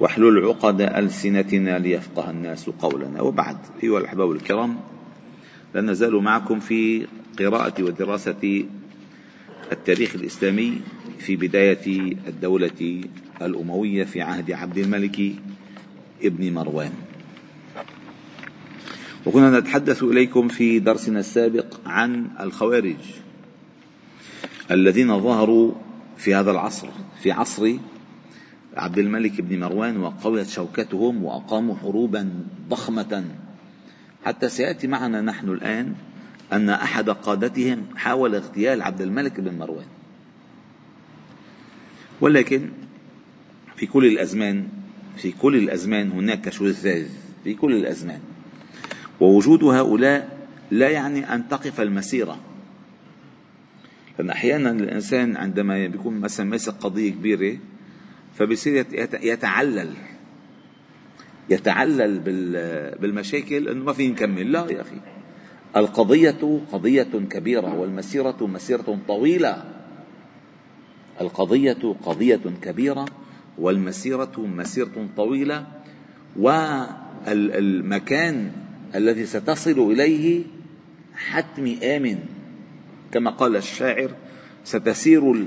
واحلل عقد ألسنتنا ليفقه الناس قولنا. وبعد أيها الأحباب الكرام لا نزال معكم في قراءة ودراسة التاريخ الإسلامي في بداية الدولة الأموية في عهد عبد الملك ابن مروان. وكنا نتحدث إليكم في درسنا السابق عن الخوارج الذين ظهروا في هذا العصر في عصر عبد الملك بن مروان وقويت شوكتهم وأقاموا حروبا ضخمة. حتى سيأتي معنا نحن الآن أن أحد قادتهم حاول اغتيال عبد الملك بن مروان. ولكن في كل الأزمان في كل الأزمان هناك شذاذ في كل الأزمان. ووجود هؤلاء لا يعني أن تقف المسيرة. لأن أحيانا الإنسان عندما بيكون مثلا ماسك قضية كبيرة فبصير يتعلل. يتعلل بالمشاكل إنه ما في نكمل لا يا أخي. القضية قضية كبيرة والمسيرة مسيرة طويلة. القضية قضية كبيرة والمسيرة مسيرة طويلة. والمكان الذي ستصل إليه حتم آمن. كما قال الشاعر ستسير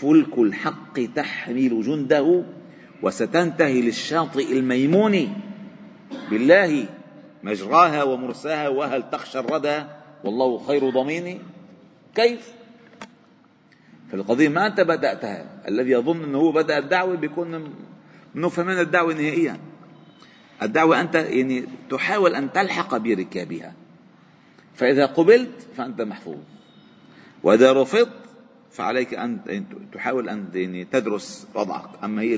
فلك الحق تحمل جنده وستنتهي للشاطئ الميمون. بالله مجراها ومرساها وهل تخشى الردى؟ والله خير ضمين. كيف؟ فالقضية ما أنت بدأتها. الذي يظن أنه هو بدأ الدعوة بيكون منه فهمان الدعوة نهائيا. الدعوة أنت يعني تحاول أن تلحق بركابها. فإذا قبلت فأنت محفوظ. وإذا رفضت فعليك أن تحاول أن يعني تدرس وضعك. أما هي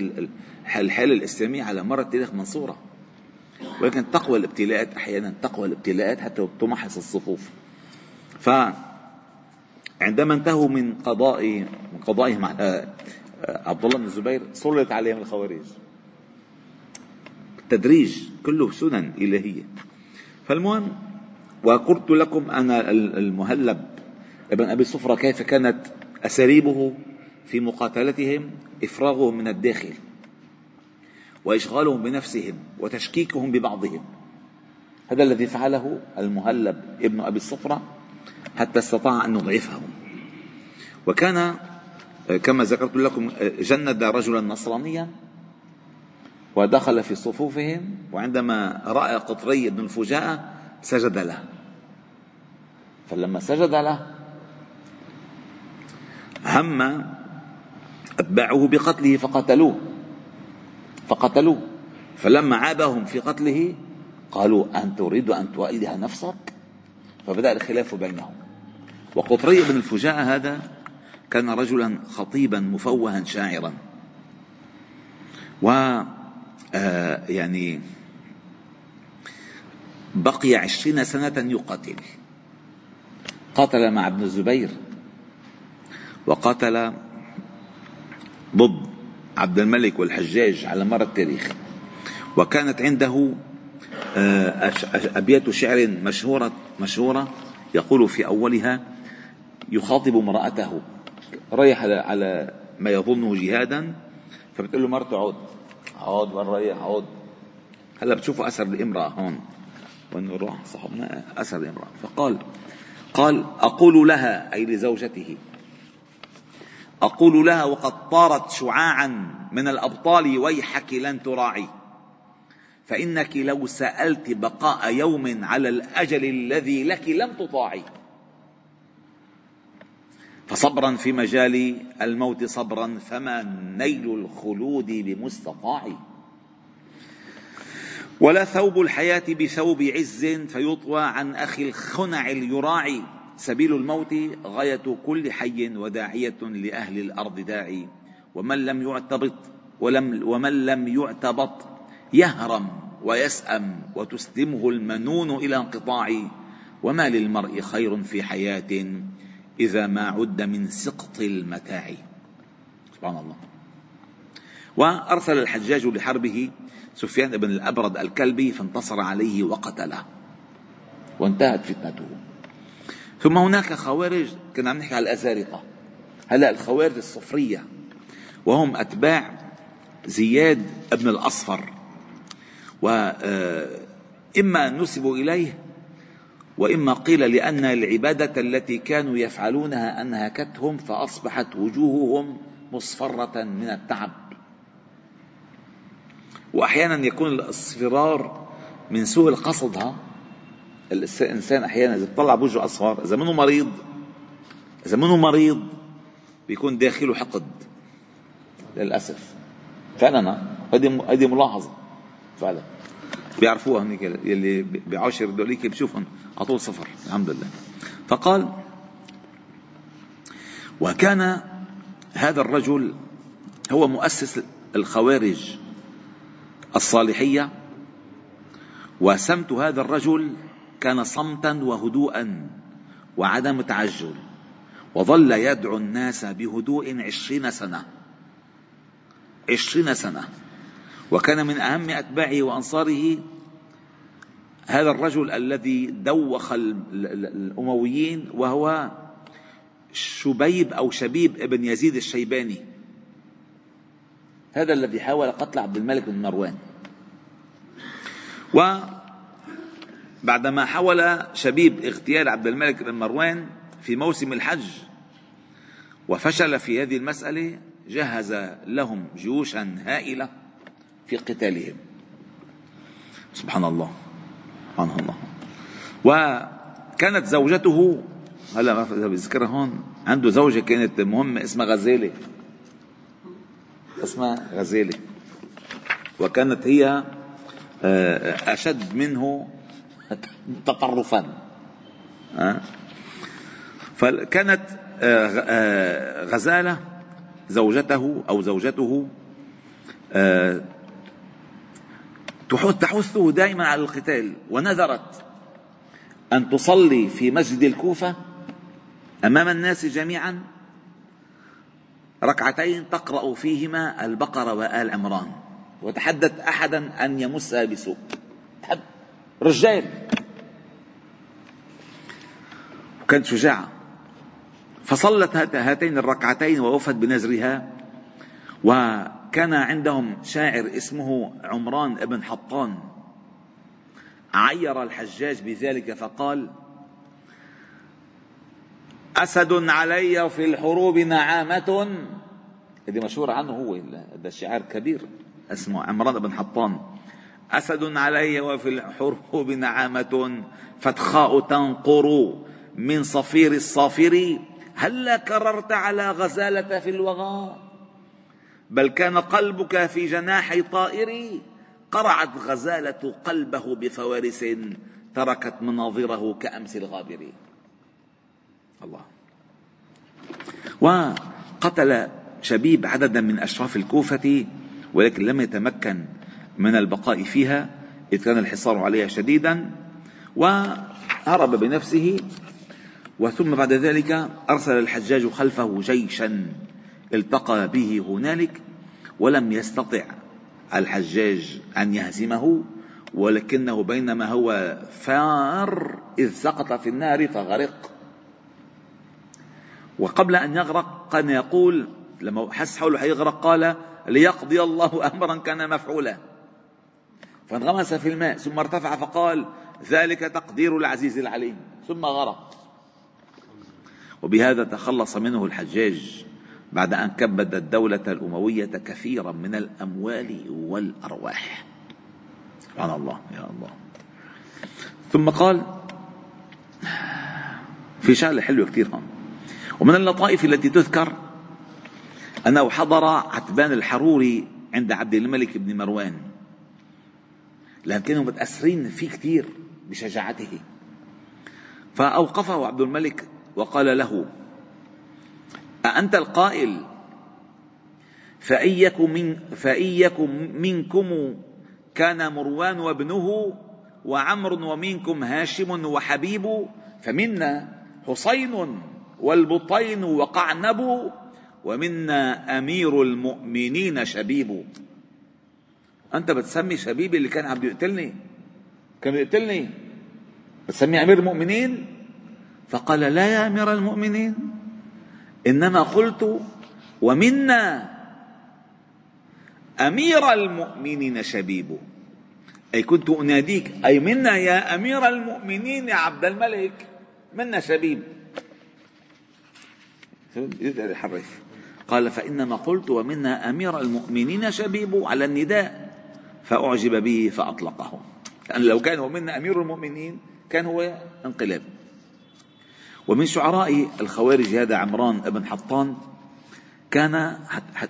الحالة الإسلامية على مر التاريخ منصورة. ولكن تقوى الابتلاءات أحيانا تقوى الابتلاءات حتى تمحص الصفوف. ف عندما انتهوا من قضاء من قضائهم على عبد الله بن الزبير سلط عليهم الخوارج. التدريج كله سنن إلهية. فالمهم وقلت لكم أنا المهلب ابن أبي صفرة كيف كانت أساليبه في مقاتلتهم إفراغهم من الداخل وإشغالهم بنفسهم وتشكيكهم ببعضهم. هذا الذي فعله المهلب ابن أبي الصفرة حتى استطاع أن يضعفهم. وكان كما ذكرت لكم جند رجلا نصرانيا ودخل في صفوفهم وعندما رأى قطري بن الفجاءة سجد له. فلما سجد له هم أتباعه بقتله فقتلوه. فقتلوه. فلما عابهم في قتله قالوا أن تريد أن تؤله نفسك؟ فبدأ الخلاف بينهم. وقطري بن الفجاء هذا كان رجلا خطيبا مفوها شاعرا. و آه، يعني بقي عشرين سنة يقاتل. قاتل مع ابن الزبير. وقاتل ضد عبد الملك والحجاج على مر التاريخ. وكانت عنده آه، أبيات شعر مشهورة مشهورة يقول في أولها يخاطب امرأته رايح على ما يظنه جهادا فبتقول له مرته عود عود وين رايح؟ عود. هلا بتشوفوا أثر الإمرأة هون وين نروح؟ صاحبنا أثر الإمرأة. فقال قال أقول لها أي لزوجته. أقول لها وقد طارت شعاعا من الأبطال ويحك لن تراعي. فإنك لو سألت بقاء يوم على الأجل الذي لك لم تطاعي. فصبرا في مجال الموت صبرا فما نيل الخلود بمستطاع. ولا ثوب الحياة بثوب عز فيطوى عن أخي الخنع اليراعي. سبيل الموت غاية كل حي وداعية لأهل الأرض داعي. ومن لم يعتبط ولم ومن لم يعتبط يهرم ويسأم وتسلمه المنون إلى انقطاع. وما للمرء خير في حياة إذا ما عد من سقط المتاع. سبحان الله. وأرسل الحجاج لحربه سفيان بن الأبرد الكلبي فانتصر عليه وقتله. وانتهت فتنته. ثم هناك خوارج كنا عم نحكي على الأزارقة. هلا الخوارج الصفرية وهم أتباع زياد بن الأصفر. وإما آه، نسبوا إليه وإما قيل لأن العبادة التي كانوا يفعلونها أنهكتهم فأصبحت وجوههم مصفرة من التعب. وأحيانا يكون الاصفرار من سوء القصد ها؟ الإنسان أحيانا إذا طلع بوجهه أصفر إذا منه مريض إذا منه مريض بيكون داخله حقد للأسف. فعلا هذه ملاحظة فعلا. بيعرفوها هنيك اللي بعشر دوليك بشوفهم على طول صفر الحمد لله. فقال وكان هذا الرجل هو مؤسس الخوارج الصالحية وسمت هذا الرجل كان صمتا وهدوءا وعدم تعجل وظل يدعو الناس بهدوء عشرين سنة. عشرين سنة. وكان من أهم أتباعه وأنصاره هذا الرجل الذي دوخ الأمويين وهو شبيب أو شبيب ابن يزيد الشيباني. هذا الذي حاول قتل عبد الملك بن مروان. وبعدما حاول شبيب اغتيال عبد الملك بن مروان في موسم الحج وفشل في هذه المسألة جهز لهم جيوشا هائلة في قتالهم. سبحان الله. سبحان الله. وكانت زوجته هلا بذكرها هون عنده زوجة كانت مهمة اسمها غزالة. اسمها غزالة. وكانت هي آه، أشد منه تطرفا. فكانت آه، آه، غزالة زوجته أو زوجته تحثه دائما على القتال ونذرت أن تصلي في مسجد الكوفة أمام الناس جميعا. ركعتين تقرأ فيهما البقرة وآل عمران وتحدث أحدا أن يمسها بسوء. رجال. وكانت شجاعة. فصلت هاتين الركعتين ووفت بنزرها وكان عندهم شاعر اسمه عمران بن حطان. عير الحجاج بذلك فقال أسد علي في الحروب نعامة. هذه مشهور عنه هو هذا الشعار كبير اسمه عمران بن حطان. أسد علي وفي الحروب نعامة فتخاء تنقر من صفير الصافر هلا كررت على غزالة في الوغى؟ بل كان قلبك في جناحي طائري قرعت غزالة قلبه بفوارس تركت مناظره كأمس الغابر. الله. وقتل شبيب عددا من أشراف الكوفة ولكن لم يتمكن من البقاء فيها إذ كان الحصار عليها شديدا وهرب بنفسه وثم بعد ذلك أرسل الحجاج خلفه جيشا التقى به هنالك ولم يستطع الحجاج أن يهزمه ولكنه بينما هو فار إذ سقط في النار فغرق. وقبل أن يغرق كان يقول لما حس حوله حيغرق قال ليقضي الله أمرا كان مفعولا. فانغمس في الماء ثم ارتفع فقال ذلك تقدير العزيز العليم. ثم غرق. وبهذا تخلص منه الحجاج بعد أن كبد الدولة الأموية كثيرا من الأموال والأرواح. سبحان الله يا الله. ثم قال في شغلة حلوة كثير هم ومن اللطائف التي تذكر أنه حضر عتبان الحروري عند عبد الملك بن مروان. لأن كانوا متأثرين فيه كثير بشجاعته. فأوقفه عبد الملك وقال له أأنت القائل؟ فإيكم, من فإيكم منكم كان مروان وابنه وعمر ومنكم هاشم وحبيب فمنا حسين والبطين وقعنب ومنا أمير المؤمنين شبيب. أنت بتسمي شبيب اللي كان عم يقتلني كان يقتلني بتسمي أمير المؤمنين؟ فقال لا يا أمير المؤمنين إنما قلت ومنا أمير المؤمنين شبيب أي كنت أناديك أي منا يا أمير المؤمنين يا عبد الملك منا شبيب. يحرف قال فإنما قلت ومنا أمير المؤمنين شبيب على النداء. فأعجب به فأطلقه. لأن لو كان ومنا أمير المؤمنين كان هو انقلاب. ومن شعراء الخوارج هذا عمران بن حطان كان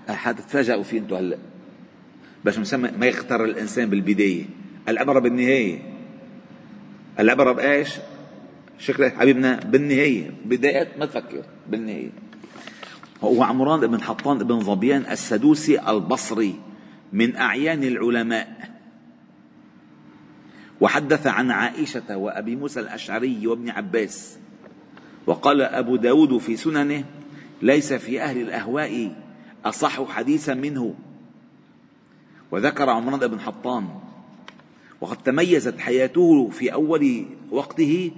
حتتفاجئوا فيه أنتم هلا. باش مسمى ما يختار الإنسان بالبداية. العبره بالنهاية. العبره بإيش؟ شكرا حبيبنا بالنهاية. بداية ما تفكر. بالنهاية. هو عمران بن حطان بن ظبيان السدوسي البصري. من أعيان العلماء. وحدث عن عائشة وأبي موسى الأشعري وابن عباس وقال أبو داود في سننه ليس في أهل الأهواء أصح حديثا منه. وذكر عمران بن حطان وقد تميزت حياته في أول وقته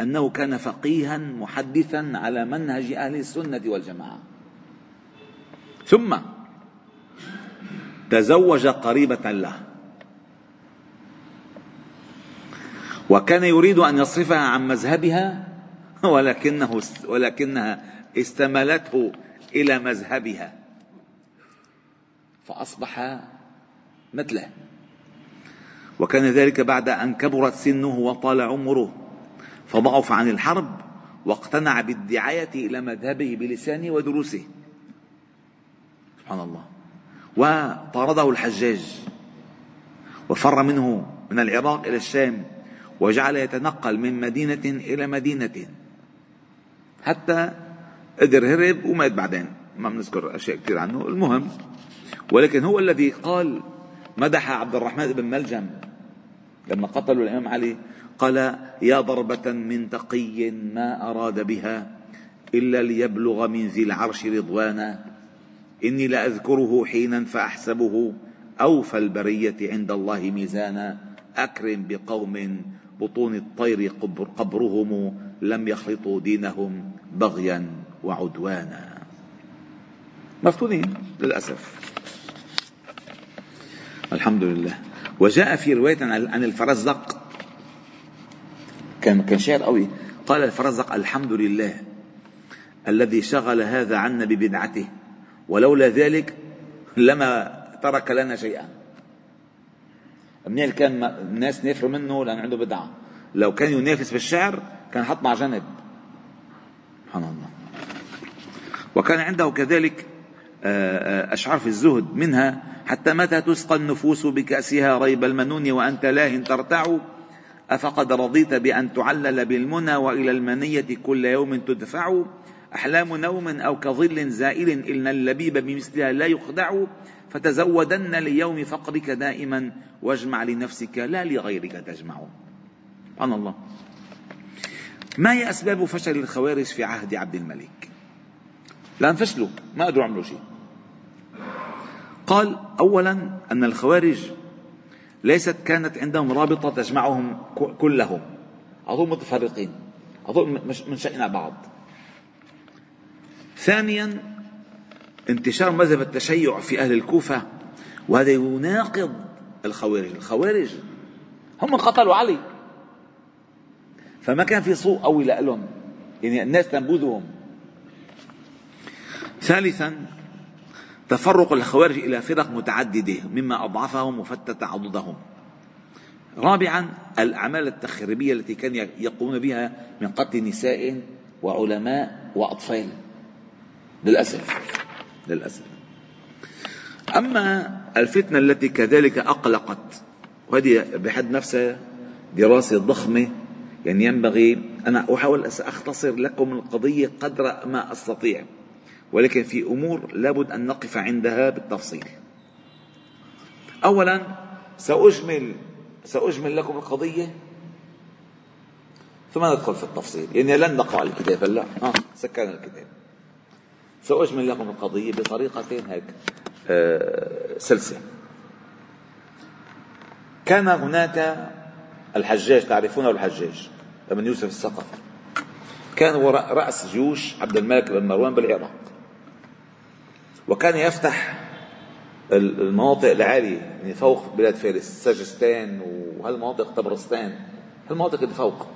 أنه كان فقيها محدثا على منهج أهل السنة والجماعة. ثم تزوج قريبة له. وكان يريد أن يصرفها عن مذهبها ولكنه ولكنها استملته إلى مذهبها. فأصبح مثله. وكان ذلك بعد أن كبرت سنه وطال عمره. فضعف عن الحرب واقتنع بالدعاية إلى مذهبه بلسانه ودروسه. سبحان الله. وطارده الحجاج وفر منه من العراق إلى الشام وجعل يتنقل من مدينة إلى مدينة. حتى قدر هرب ومات بعدين. ما بنذكر أشياء كثير عنه. المهم ولكن هو الذي قال مدح عبد الرحمن بن ملجم لما قتلوا الإمام علي قال يا ضربة من تقي ما أراد بها إلا ليبلغ من ذي العرش رضوانا إني لأذكره حينا فأحسبه أوفى البرية عند الله ميزانا أكرم بقوم بطون الطير قبر قبرهم لم يخلطوا دينهم بغيا وعدوانا. مفتونين للأسف. الحمد لله. وجاء في رواية عن الفرزدق كان كان شعر قوي. قال الفرزدق الحمد لله الذي شغل هذا عنا ببدعته. ولولا ذلك لما ترك لنا شيئا. منين كان الناس نافروا منه لأن عنده بدعة. لو كان ينافس بالشعر كان حط مع جنب. سبحان الله. وكان عنده كذلك آه، آه، أشعار في الزهد منها حتى متى تسقى النفوس بكأسها ريب المنون وأنت لاه ترتع؟ أفقد رضيت بأن تعلل بالمنى وإلى المنية كل يوم تدفع؟ أحلام نوم أو كظل زائل إن اللبيب بمثلها لا يخدع فتزودن ليوم فقرك دائما واجمع لنفسك لا لغيرك تجمع. سبحان الله. ما هي أسباب فشل الخوارج في عهد عبد الملك؟ لأن فشلوا ما قدروا يعملوا شيء. قال أولا أن الخوارج ليست كانت عندهم رابطة تجمعهم كلهم. أظن متفرقين أظن من شئنا بعض. ثانيا انتشار مذهب التشيع في أهل الكوفة وهذا يناقض الخوارج. الخوارج هم قتلوا علي. فما كان في سوء قوي لهم. يعني الناس تنبذهم. ثالثا تفرق الخوارج إلى فرق متعددة مما أضعفهم وفتت عضدهم. رابعا الأعمال التخريبية التي كانوا يقومون بها من قتل نساء وعلماء وأطفال. للأسف. للأسف. أما الفتنة التي كذلك أقلقت وهذه بحد نفسها دراسة ضخمة يعني ينبغي أنا أحاول أختصر لكم القضية قدر ما أستطيع ولكن في أمور لابد أن نقف عندها بالتفصيل. اولا سأجمل سأجمل لكم القضية. ثم ندخل في التفصيل؟ يعني لن نقرأ الكتاب لا آه سكرنا الكتاب. سأجمل لكم القضية بطريقة هيك. آه سلسة كان هناك الحجاج تعرفونه الحجاج؟ ابن يوسف الثقفي. كان هو رأس جيوش عبد الملك بن مروان بالعراق. وكان يفتح المناطق العالية يعني فوق بلاد فارس سجستان وهالمناطق طبرستان هالمناطق اللي فوق.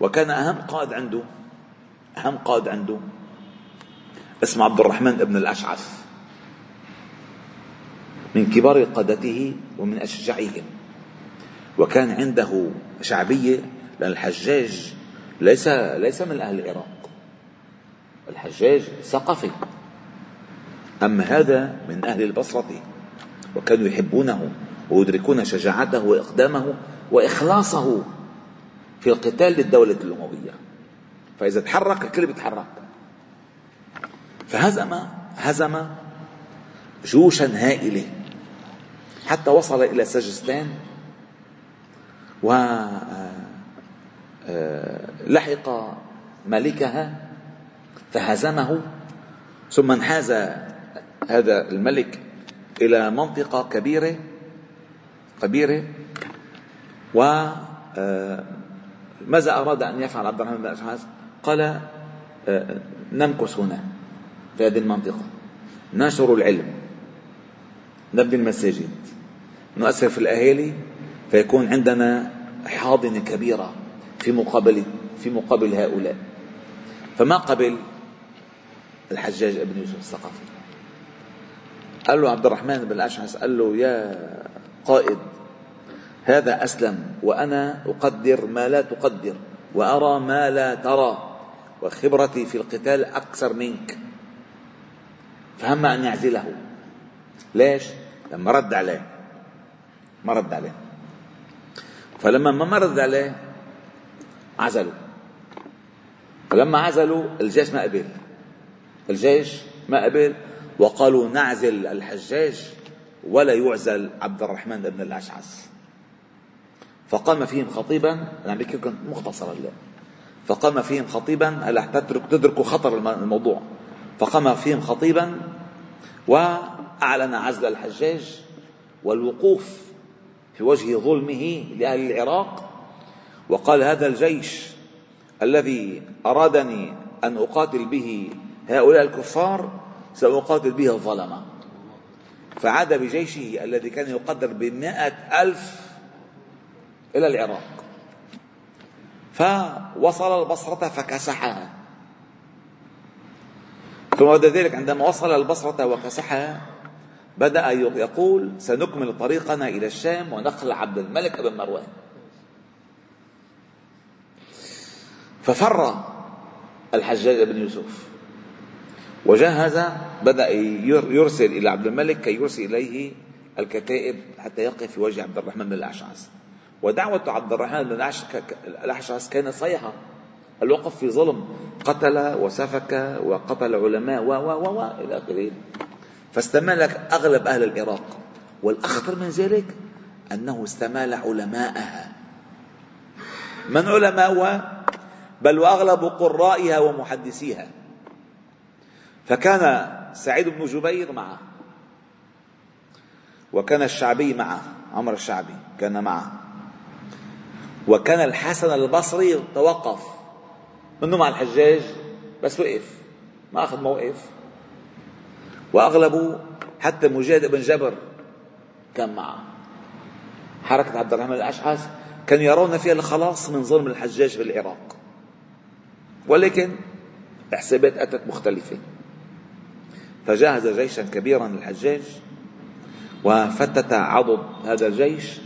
وكان أهم قائد عنده أهم قائد عنده اسمه عبد الرحمن بن الأشعث. من كبار قادته ومن أشجعهم. وكان عنده شعبية لأن الحجاج ليس ليس من أهل العراق. الحجاج ثقفي أما هذا من أهل البصرة وكانوا يحبونه ويدركون شجاعته وإقدامه وإخلاصه في القتال للدولة الأموية. فإذا تحرك الكل بيتحرك. فهزم هزم جيوشا هائلة. حتى وصل إلى سجستان و آه، لحق ملكها فهزمه. ثم انحاز هذا الملك إلى منطقة كبيرة كبيرة. و آه، ماذا أراد أن يفعل عبد الرحمن بن قال آه، نمكث هنا. في هذه المنطقة. ننشر العلم. نبني المساجد. نؤثر في الأهالي. فيكون عندنا حاضنة كبيرة في مقابل في مقابل هؤلاء. فما قبل الحجاج ابن يوسف الثقفي. قال له عبد الرحمن بن الأشعث قال له يا قائد هذا أسلم وأنا أقدر ما لا تقدر وأرى ما لا ترى وخبرتي في القتال أكثر منك. فهم أن يعزله. ليش؟ لما رد عليه. ما رد عليه. فلما ما رد عليه عزلوا فلما عزلوا الجيش ما قبل. الجيش ما قبل وقالوا نعزل الحجاج ولا يعزل عبد الرحمن بن الأشعث. فقام فيهم خطيبا أنا عم بحكي مختصرا الآن فقام فيهم خطيبا هلا تترك تدركوا خطر الموضوع. فقام فيهم خطيبا وأعلن عزل الحجاج والوقوف في وجه ظلمه لأهل العراق وقال هذا الجيش الذي أرادني أن أقاتل به هؤلاء الكفار سأقاتل به الظلمة فعاد بجيشه الذي كان يقدر بمائة ألف إلى العراق. فوصل البصرة فكسحها ثم بعد ذلك عندما وصل البصرة وكسحها بدأ يقول سنكمل طريقنا إلى الشام ونخلع عبد الملك بن مروان. ففر الحجاج بن يوسف. وجهز بدأ يرسل إلى عبد الملك كي يرسل إليه الكتائب حتى يقف في وجه عبد الرحمن بن الأشعث ودعوة عبد الرحمن بن الأشعث كانت صيحة الوقف في ظلم. قتل وسفك وقتل علماء و و و إلى آخره. فاستمالك أغلب أهل العراق. والأخطر من ذلك أنه استمال علماءها. من علماؤها بل وأغلب قرائها ومحدثيها. فكان سعيد بن جبير معه. وكان الشعبي معه عمر الشعبي كان معه. وكان الحسن البصري توقف. منه مع الحجاج بس وقف ما أخذ موقف. وأغلبه حتى مجاهد بن جبر كان معه. حركة عبد الرحمن الأشعث كانوا يرون فيها الخلاص من ظلم الحجاج في العراق. ولكن حسابات أتت مختلفة. فجهز جيشا كبيرا للحجاج وفتت عضد هذا الجيش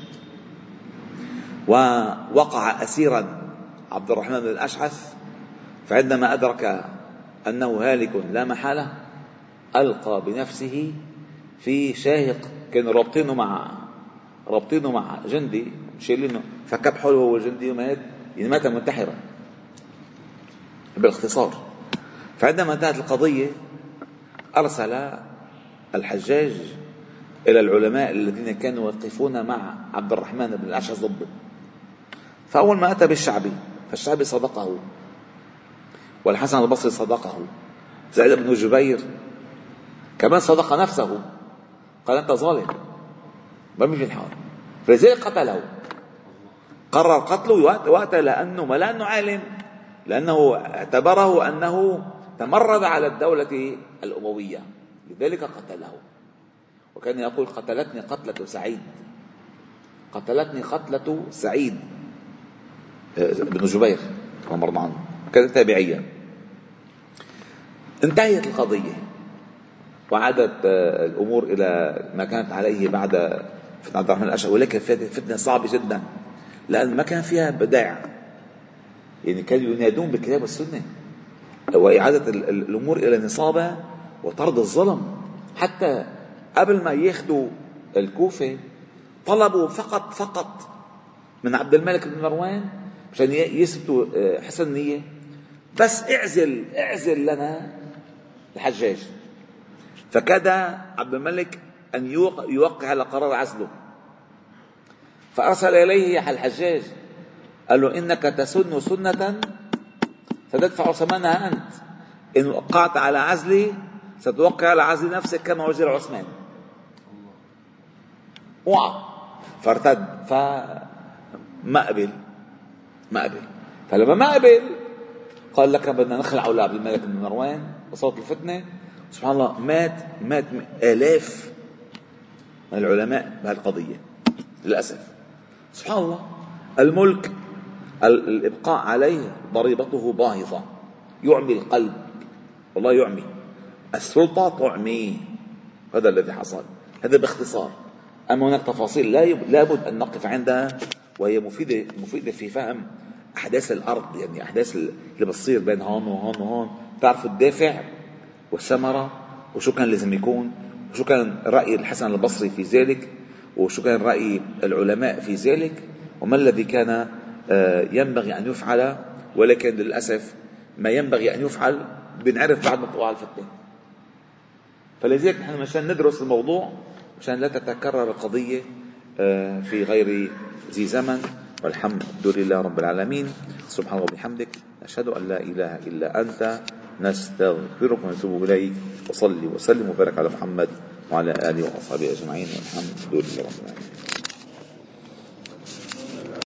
ووقع أسيرا عبد الرحمن الأشعث فعندما أدرك أنه هالك لا محالة ألقى بنفسه في شاهق كانوا رابطينه مع رابطينه مع جندي شايلينه فكب حوله هو الجندي ومات يعني مات منتحرا. بالاختصار فعندما انتهت القضية أرسل الحجاج إلى العلماء الذين كانوا يقفون مع عبد الرحمن بن الأشعث ضده فأول ما أتى بالشعبي فالشعبي صدقه. والحسن البصري صدقه. سعيد بن جبير كمان صدق نفسه. قال أنت ظالم. ما بيجي الحال فلذلك قتله. قرر قتله وقتها لأنه ما لأنه عالم. لأنه اعتبره أنه تمرد على الدولة الأموية. لذلك قتله. وكان يقول قتلتني قتلة سعيد. قتلتني قتلة سعيد. آه، بن جبير رضي الله عنه. كانت تابعية انتهت القضية. وعادت آه، الأمور إلى ما كانت عليه بعد فتنة عبد الرحمن الأشعري. ولكن فتنة صعبة جدا لأن ما كان فيها بدع يعني كانوا ينادون بالكتاب والسنة. وإعادة الأمور إلى نصابها وطرد الظلم. حتى قبل ما ياخذوا الكوفة طلبوا فقط فقط من عبد الملك بن مروان مشان يثبتوا آه، حسن نية. بس اعزل اعزل لنا الحجاج. فكاد عبد الملك أن يوقع على قرار عزله. فأرسل إليه الحجاج قال له إنك تسن سنة ستدفع ثمنها أنت. إن وقعت على عزلي ستوقع على عزل نفسك كما عزل عثمان. وقع فارتد. فما قبل ما قبل فلما ما قبل قال لك بدنا نخلع أولاد عبد الملك بن مروان. وصوت الفتنة. سبحان الله مات مات آلاف من العلماء بهالقضية للأسف. سبحان الله الملك الإبقاء عليه ضريبته باهظة. يعمي القلب والله يعمي. السلطة تعمي. هذا الذي حصل. هذا باختصار. أما هناك تفاصيل لا لابد أن نقف عندها وهي مفيدة مفيدة في فهم أحداث الأرض يعني أحداث اللي بتصير بين هون وهون وهون. تعرفوا الدافع والثمرة وشو كان لازم يكون وشو كان رأي الحسن البصري في ذلك وشو كان رأي العلماء في ذلك وما الذي كان آه، ينبغي أن يفعل ولكن للأسف ما ينبغي أن يفعل بنعرف بعد ما تقع الفتنة فلذلك نحن مشان ندرس الموضوع مشان لا تتكرر القضية آه، في غير ذي زمن. والحمد لله رب العالمين. سبحانه وبحمدك. نشهد أن لا إله إلا أنت. نستغفرك ونتوب إليك. وصلي وسلم وبارك على محمد وعلى آله وأصحابه أجمعين. والحمد لله رب العالمين.